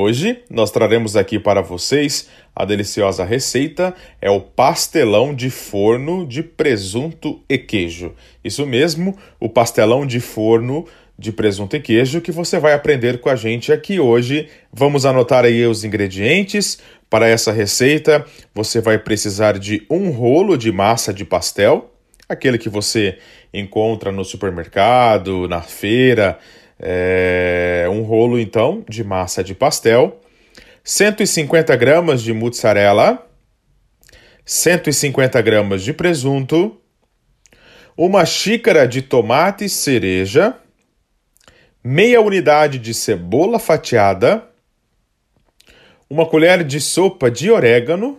Hoje nós traremos aqui para vocês a deliciosa receita é o pastelão de forno de presunto e queijo. Isso mesmo, o pastelão de forno de presunto e queijo que você vai aprender com a gente aqui hoje. Vamos anotar aí os ingredientes. Para essa receita, você vai precisar de um rolo de massa de pastel, aquele que você encontra no supermercado, na feira, é, um rolo então de massa de pastel, 150 gramas de mozzarella, 150 gramas de presunto, uma xícara de tomate cereja, meia unidade de cebola fatiada, uma colher de sopa de orégano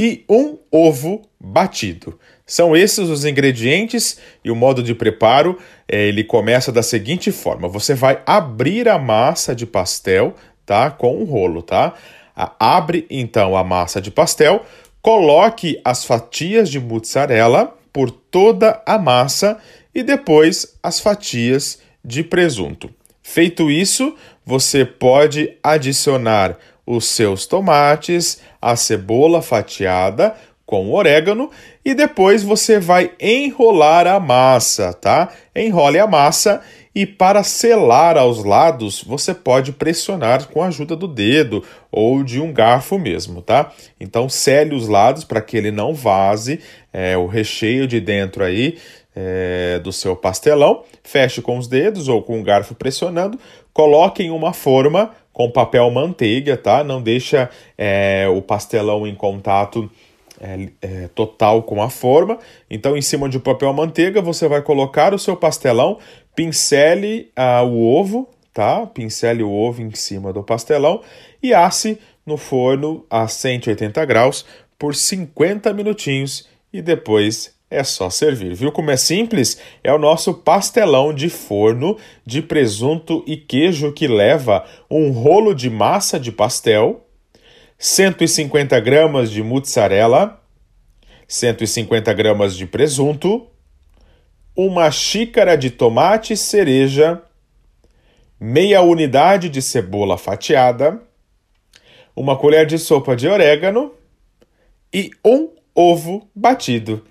e um ovo batido. São esses os ingredientes e o modo de preparo. É, ele começa da seguinte forma: você vai abrir a massa de pastel, tá, com um rolo, tá? Abre então a massa de pastel, coloque as fatias de mozzarella por toda a massa e depois as fatias de presunto. Feito isso, você pode adicionar os seus tomates, a cebola fatiada, com orégano e depois você vai enrolar a massa, tá? Enrole a massa e para selar aos lados você pode pressionar com a ajuda do dedo ou de um garfo mesmo, tá? Então sele os lados para que ele não vaze é, o recheio de dentro aí é, do seu pastelão. Feche com os dedos ou com o garfo pressionando. Coloque em uma forma com papel manteiga, tá? Não deixa é, o pastelão em contato é, é, total com a forma. Então, em cima de papel manteiga, você vai colocar o seu pastelão, pincele ah, o ovo, tá? Pincele o ovo em cima do pastelão e asse no forno a 180 graus por 50 minutinhos e depois é só servir. Viu como é simples? É o nosso pastelão de forno de presunto e queijo que leva um rolo de massa de pastel 150 gramas de mozzarella, 150 gramas de presunto, uma xícara de tomate cereja, meia unidade de cebola fatiada, uma colher de sopa de orégano e um ovo batido.